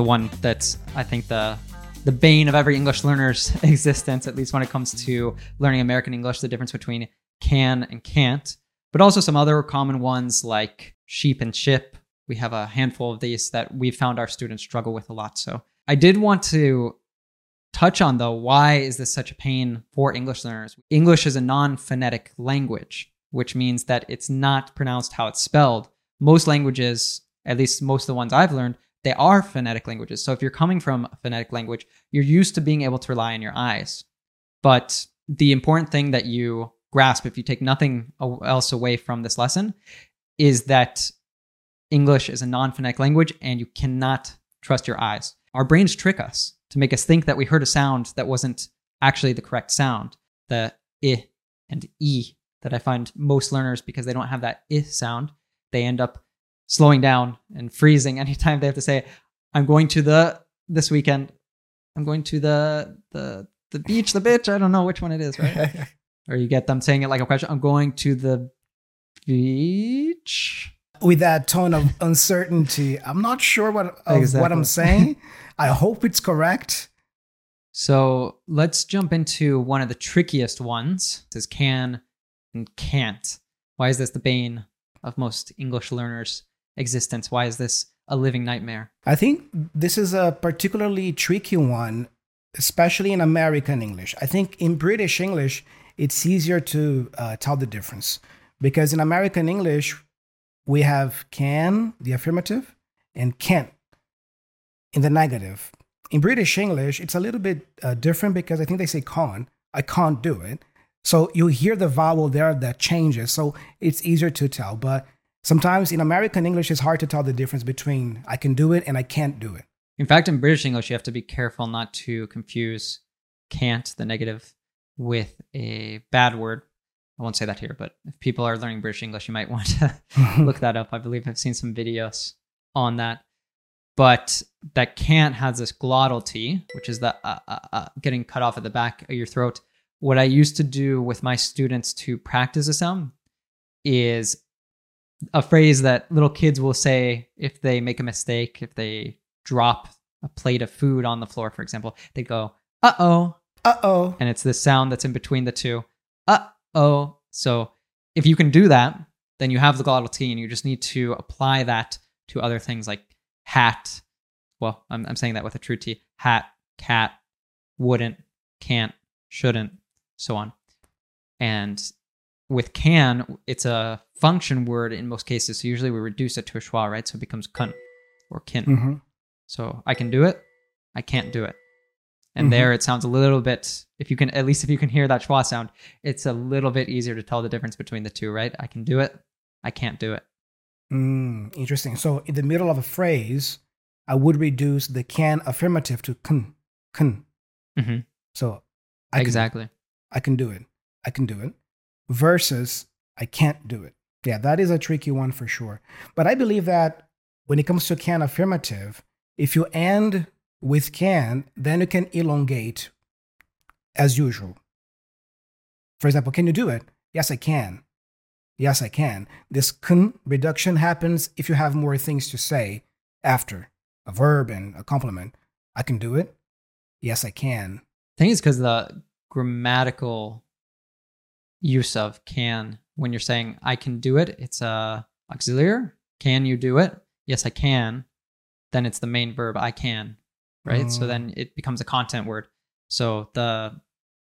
the one that's I think the the bane of every English learner's existence, at least when it comes to learning American English, the difference between can and can't, but also some other common ones like sheep and ship. We have a handful of these that we've found our students struggle with a lot. So I did want to touch on though why is this such a pain for English learners? English is a non-phonetic language, which means that it's not pronounced how it's spelled. Most languages, at least most of the ones I've learned, they are phonetic languages. So if you're coming from a phonetic language, you're used to being able to rely on your eyes. But the important thing that you grasp, if you take nothing else away from this lesson, is that English is a non phonetic language and you cannot trust your eyes. Our brains trick us to make us think that we heard a sound that wasn't actually the correct sound. The i and e that I find most learners, because they don't have that i sound, they end up slowing down and freezing anytime they have to say, I'm going to the this weekend. I'm going to the the the beach, the bitch. I don't know which one it is, right? or you get them saying it like a question. I'm going to the beach with that tone of uncertainty. I'm not sure what exactly. what I'm saying. I hope it's correct. So let's jump into one of the trickiest ones. This is can and can't. Why is this the bane of most English learners? Existence? Why is this a living nightmare? I think this is a particularly tricky one, especially in American English. I think in British English, it's easier to uh, tell the difference because in American English, we have can, the affirmative, and can't in the negative. In British English, it's a little bit uh, different because I think they say can't. I can't do it. So you hear the vowel there that changes. So it's easier to tell. But Sometimes in American English, it's hard to tell the difference between I can do it and I can't do it. In fact, in British English, you have to be careful not to confuse can't, the negative, with a bad word. I won't say that here, but if people are learning British English, you might want to look that up. I believe I've seen some videos on that. But that can't has this glottal T, which is the uh, uh, uh, getting cut off at the back of your throat. What I used to do with my students to practice a sound is a phrase that little kids will say if they make a mistake, if they drop a plate of food on the floor, for example, they go, uh oh. Uh oh. And it's this sound that's in between the two. Uh oh. So if you can do that, then you have the glottal T and you just need to apply that to other things like hat. Well, I'm, I'm saying that with a true T. Hat, cat, wouldn't, can't, shouldn't, so on. And with can, it's a function word in most cases. So usually we reduce it to a schwa, right? So it becomes kun or kin. Mm-hmm. So I can do it, I can't do it. And mm-hmm. there it sounds a little bit, if you can, at least if you can hear that schwa sound, it's a little bit easier to tell the difference between the two, right? I can do it, I can't do it. Mm, interesting. So in the middle of a phrase, I would reduce the can affirmative to kun, kun. Mm-hmm. So I exactly. Can, I can do it. I can do it. Versus I can't do it. Yeah, that is a tricky one for sure. But I believe that when it comes to can affirmative, if you end with can, then you can elongate as usual. For example, can you do it? Yes, I can. Yes, I can. This can reduction happens if you have more things to say after a verb and a complement. I can do it. Yes, I can. I think it's because the grammatical use of can when you're saying I can do it, it's a auxiliary. Can you do it? Yes, I can. Then it's the main verb I can, right? So then mm. it becomes a content word. So the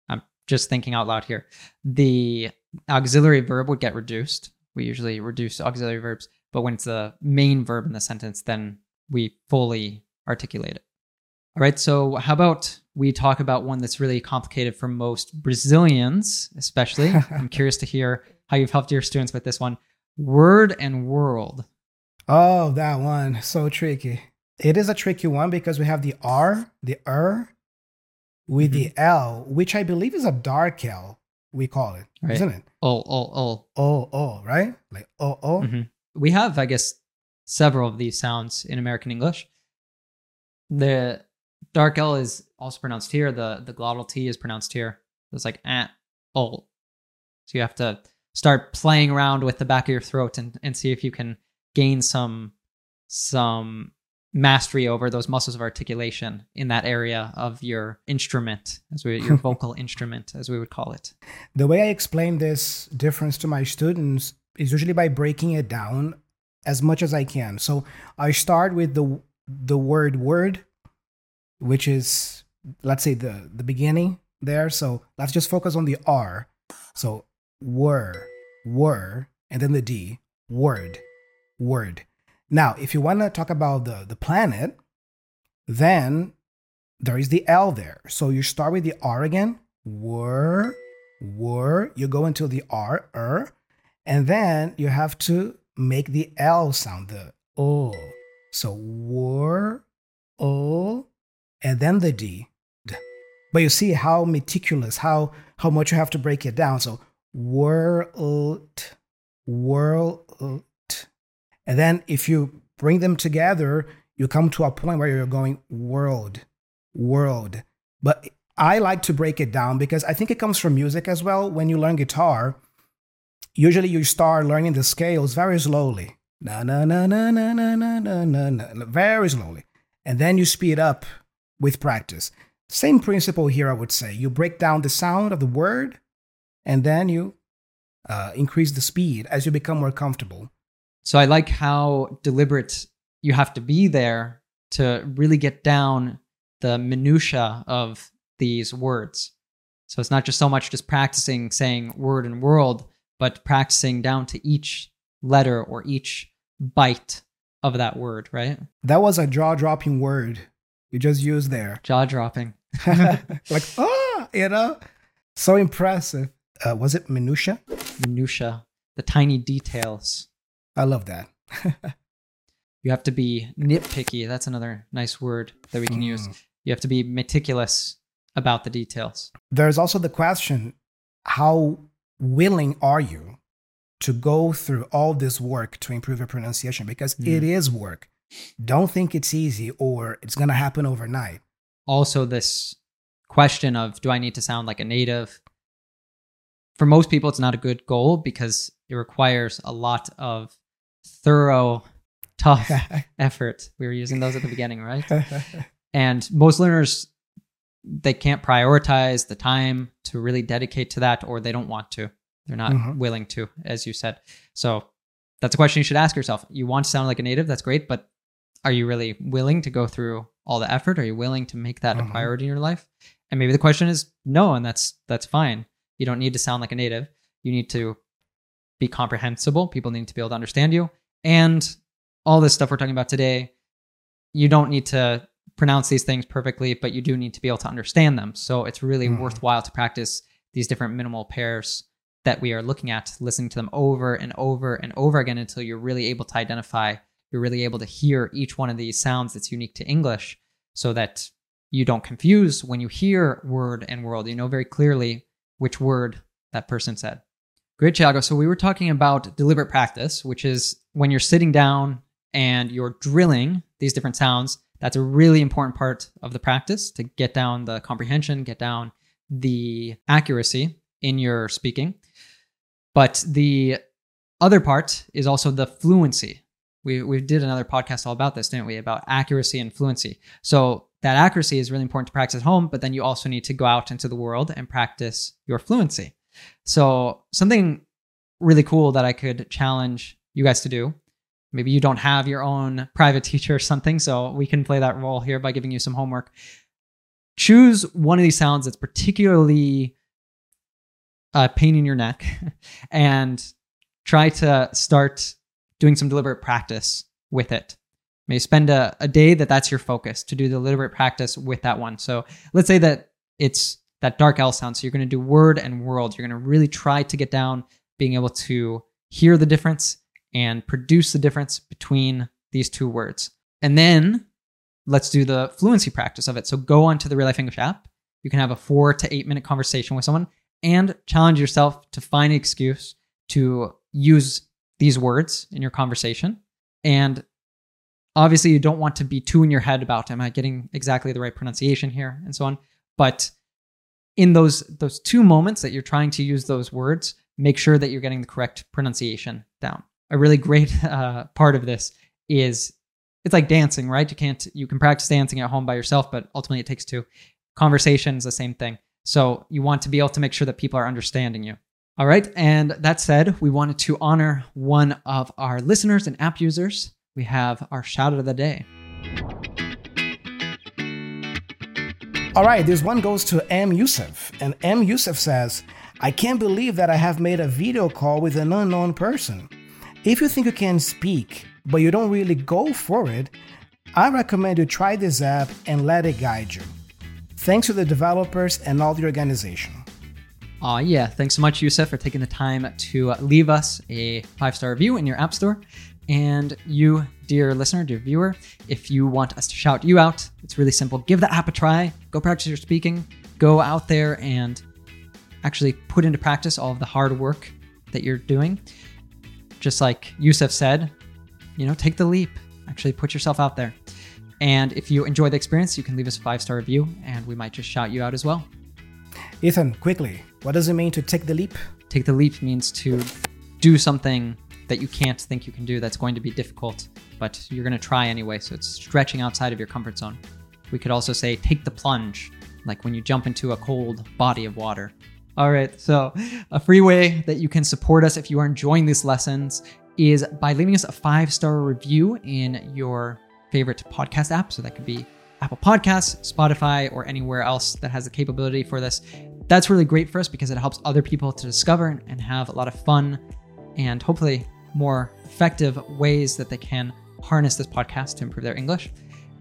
I'm just thinking out loud here. The auxiliary verb would get reduced. We usually reduce auxiliary verbs, but when it's the main verb in the sentence, then we fully articulate it. All right, so how about we talk about one that's really complicated for most Brazilians, especially? I'm curious to hear how you've helped your students with this one. Word and world. Oh, that one. So tricky. It is a tricky one because we have the R, the R, with mm-hmm. the L, which I believe is a dark L, we call it, right. isn't it? Oh, oh, oh. Oh, oh, right? Like, oh, oh. Mm-hmm. We have, I guess, several of these sounds in American English. The dark L is also pronounced here. The the glottal T is pronounced here. It's like eh, oh. So you have to start playing around with the back of your throat and, and see if you can gain some some mastery over those muscles of articulation in that area of your instrument, as we your vocal instrument, as we would call it. The way I explain this difference to my students is usually by breaking it down as much as I can. So I start with the the word word, which is let's say the the beginning there. So let's just focus on the R. So were, were, and then the D, word, word. Now, if you want to talk about the, the planet, then there is the L there. So you start with the R again, were, were, you go into the R, er, and then you have to make the L sound, the O. So were, O, and then the D, but you see how meticulous, how how much you have to break it down. So world, world, and then if you bring them together, you come to a point where you're going world, world. But I like to break it down because I think it comes from music as well. When you learn guitar, usually you start learning the scales very slowly. Na na na na na na na na na very slowly. And then you speed up with practice. Same principle here, I would say. You break down the sound of the word, and then you uh, increase the speed as you become more comfortable. So I like how deliberate you have to be there to really get down the minutia of these words. So it's not just so much just practicing saying word and world, but practicing down to each letter or each bite of that word, right? That was a jaw dropping word you just use there. Jaw dropping. like, ah, you know, so impressive. Uh, was it minutia? Minutia, the tiny details. I love that. you have to be nitpicky. That's another nice word that we can mm. use. You have to be meticulous about the details. There's also the question how willing are you to go through all this work to improve your pronunciation? Because mm. it is work. Don't think it's easy or it's going to happen overnight also this question of do I need to sound like a native? For most people, it's not a good goal because it requires a lot of thorough, tough effort. We were using those at the beginning, right? and most learners, they can't prioritize the time to really dedicate to that, or they don't want to. They're not mm-hmm. willing to, as you said. So that's a question you should ask yourself. You want to sound like a native, that's great, but are you really willing to go through all the effort? Are you willing to make that mm-hmm. a priority in your life? And maybe the question is no, and that's that's fine. You don't need to sound like a native. You need to be comprehensible. People need to be able to understand you. And all this stuff we're talking about today, you don't need to pronounce these things perfectly, but you do need to be able to understand them. So it's really mm. worthwhile to practice these different minimal pairs that we are looking at, listening to them over and over and over again until you're really able to identify you're really able to hear each one of these sounds that's unique to English so that you don't confuse when you hear word and world. You know very clearly which word that person said. Great, Thiago. So we were talking about deliberate practice, which is when you're sitting down and you're drilling these different sounds. That's a really important part of the practice to get down the comprehension, get down the accuracy in your speaking. But the other part is also the fluency we we did another podcast all about this, didn't we? About accuracy and fluency. So that accuracy is really important to practice at home, but then you also need to go out into the world and practice your fluency. So something really cool that I could challenge you guys to do. Maybe you don't have your own private teacher or something, so we can play that role here by giving you some homework. Choose one of these sounds that's particularly a uh, pain in your neck and try to start doing some deliberate practice with it. Maybe spend a, a day that that's your focus to do the deliberate practice with that one. So let's say that it's that dark L sound. So you're going to do word and world. You're going to really try to get down being able to hear the difference and produce the difference between these two words. And then let's do the fluency practice of it. So go onto the Real Life English app. You can have a four to eight minute conversation with someone and challenge yourself to find an excuse to use these words in your conversation. And obviously, you don't want to be too in your head about am I getting exactly the right pronunciation here and so on. But in those those two moments that you're trying to use those words, make sure that you're getting the correct pronunciation down. A really great uh, part of this is it's like dancing, right? You can't you can practice dancing at home by yourself, but ultimately it takes two. Conversation is the same thing. So you want to be able to make sure that people are understanding you. All right. And that said, we wanted to honor one of our listeners and app users. We have our shout out of the day. All right, this one goes to M. Yusuf. And M. Yusuf says, I can't believe that I have made a video call with an unknown person. If you think you can speak, but you don't really go for it, I recommend you try this app and let it guide you. Thanks to the developers and all the organization. Aw, uh, yeah. Thanks so much, Yusuf, for taking the time to leave us a five star review in your app store. And you, dear listener, dear viewer, if you want us to shout you out, it's really simple. Give the app a try. Go practice your speaking. Go out there and actually put into practice all of the hard work that you're doing. Just like Yusuf said, you know, take the leap. Actually put yourself out there. And if you enjoy the experience, you can leave us a five star review and we might just shout you out as well. Ethan, quickly, what does it mean to take the leap? Take the leap means to do something that you can't think you can do that's going to be difficult, but you're going to try anyway. So it's stretching outside of your comfort zone. We could also say take the plunge, like when you jump into a cold body of water. All right, so a free way that you can support us if you are enjoying these lessons is by leaving us a five star review in your favorite podcast app. So that could be Apple Podcasts, Spotify, or anywhere else that has the capability for this. That's really great for us because it helps other people to discover and have a lot of fun and hopefully more effective ways that they can harness this podcast to improve their English.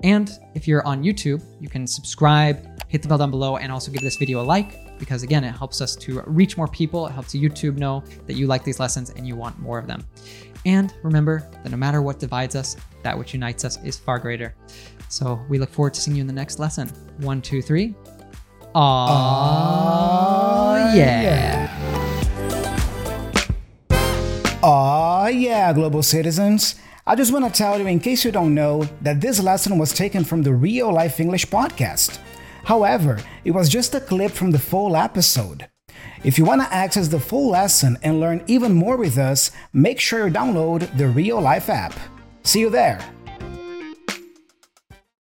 And if you're on YouTube, you can subscribe, hit the bell down below, and also give this video a like because, again, it helps us to reach more people. It helps YouTube know that you like these lessons and you want more of them. And remember that no matter what divides us, that which unites us is far greater. So we look forward to seeing you in the next lesson. One, two, three. Aww, yeah. Aw, oh, yeah, global citizens. I just want to tell you, in case you don't know, that this lesson was taken from the Real Life English podcast. However, it was just a clip from the full episode. If you want to access the full lesson and learn even more with us, make sure you download the Real Life app. See you there!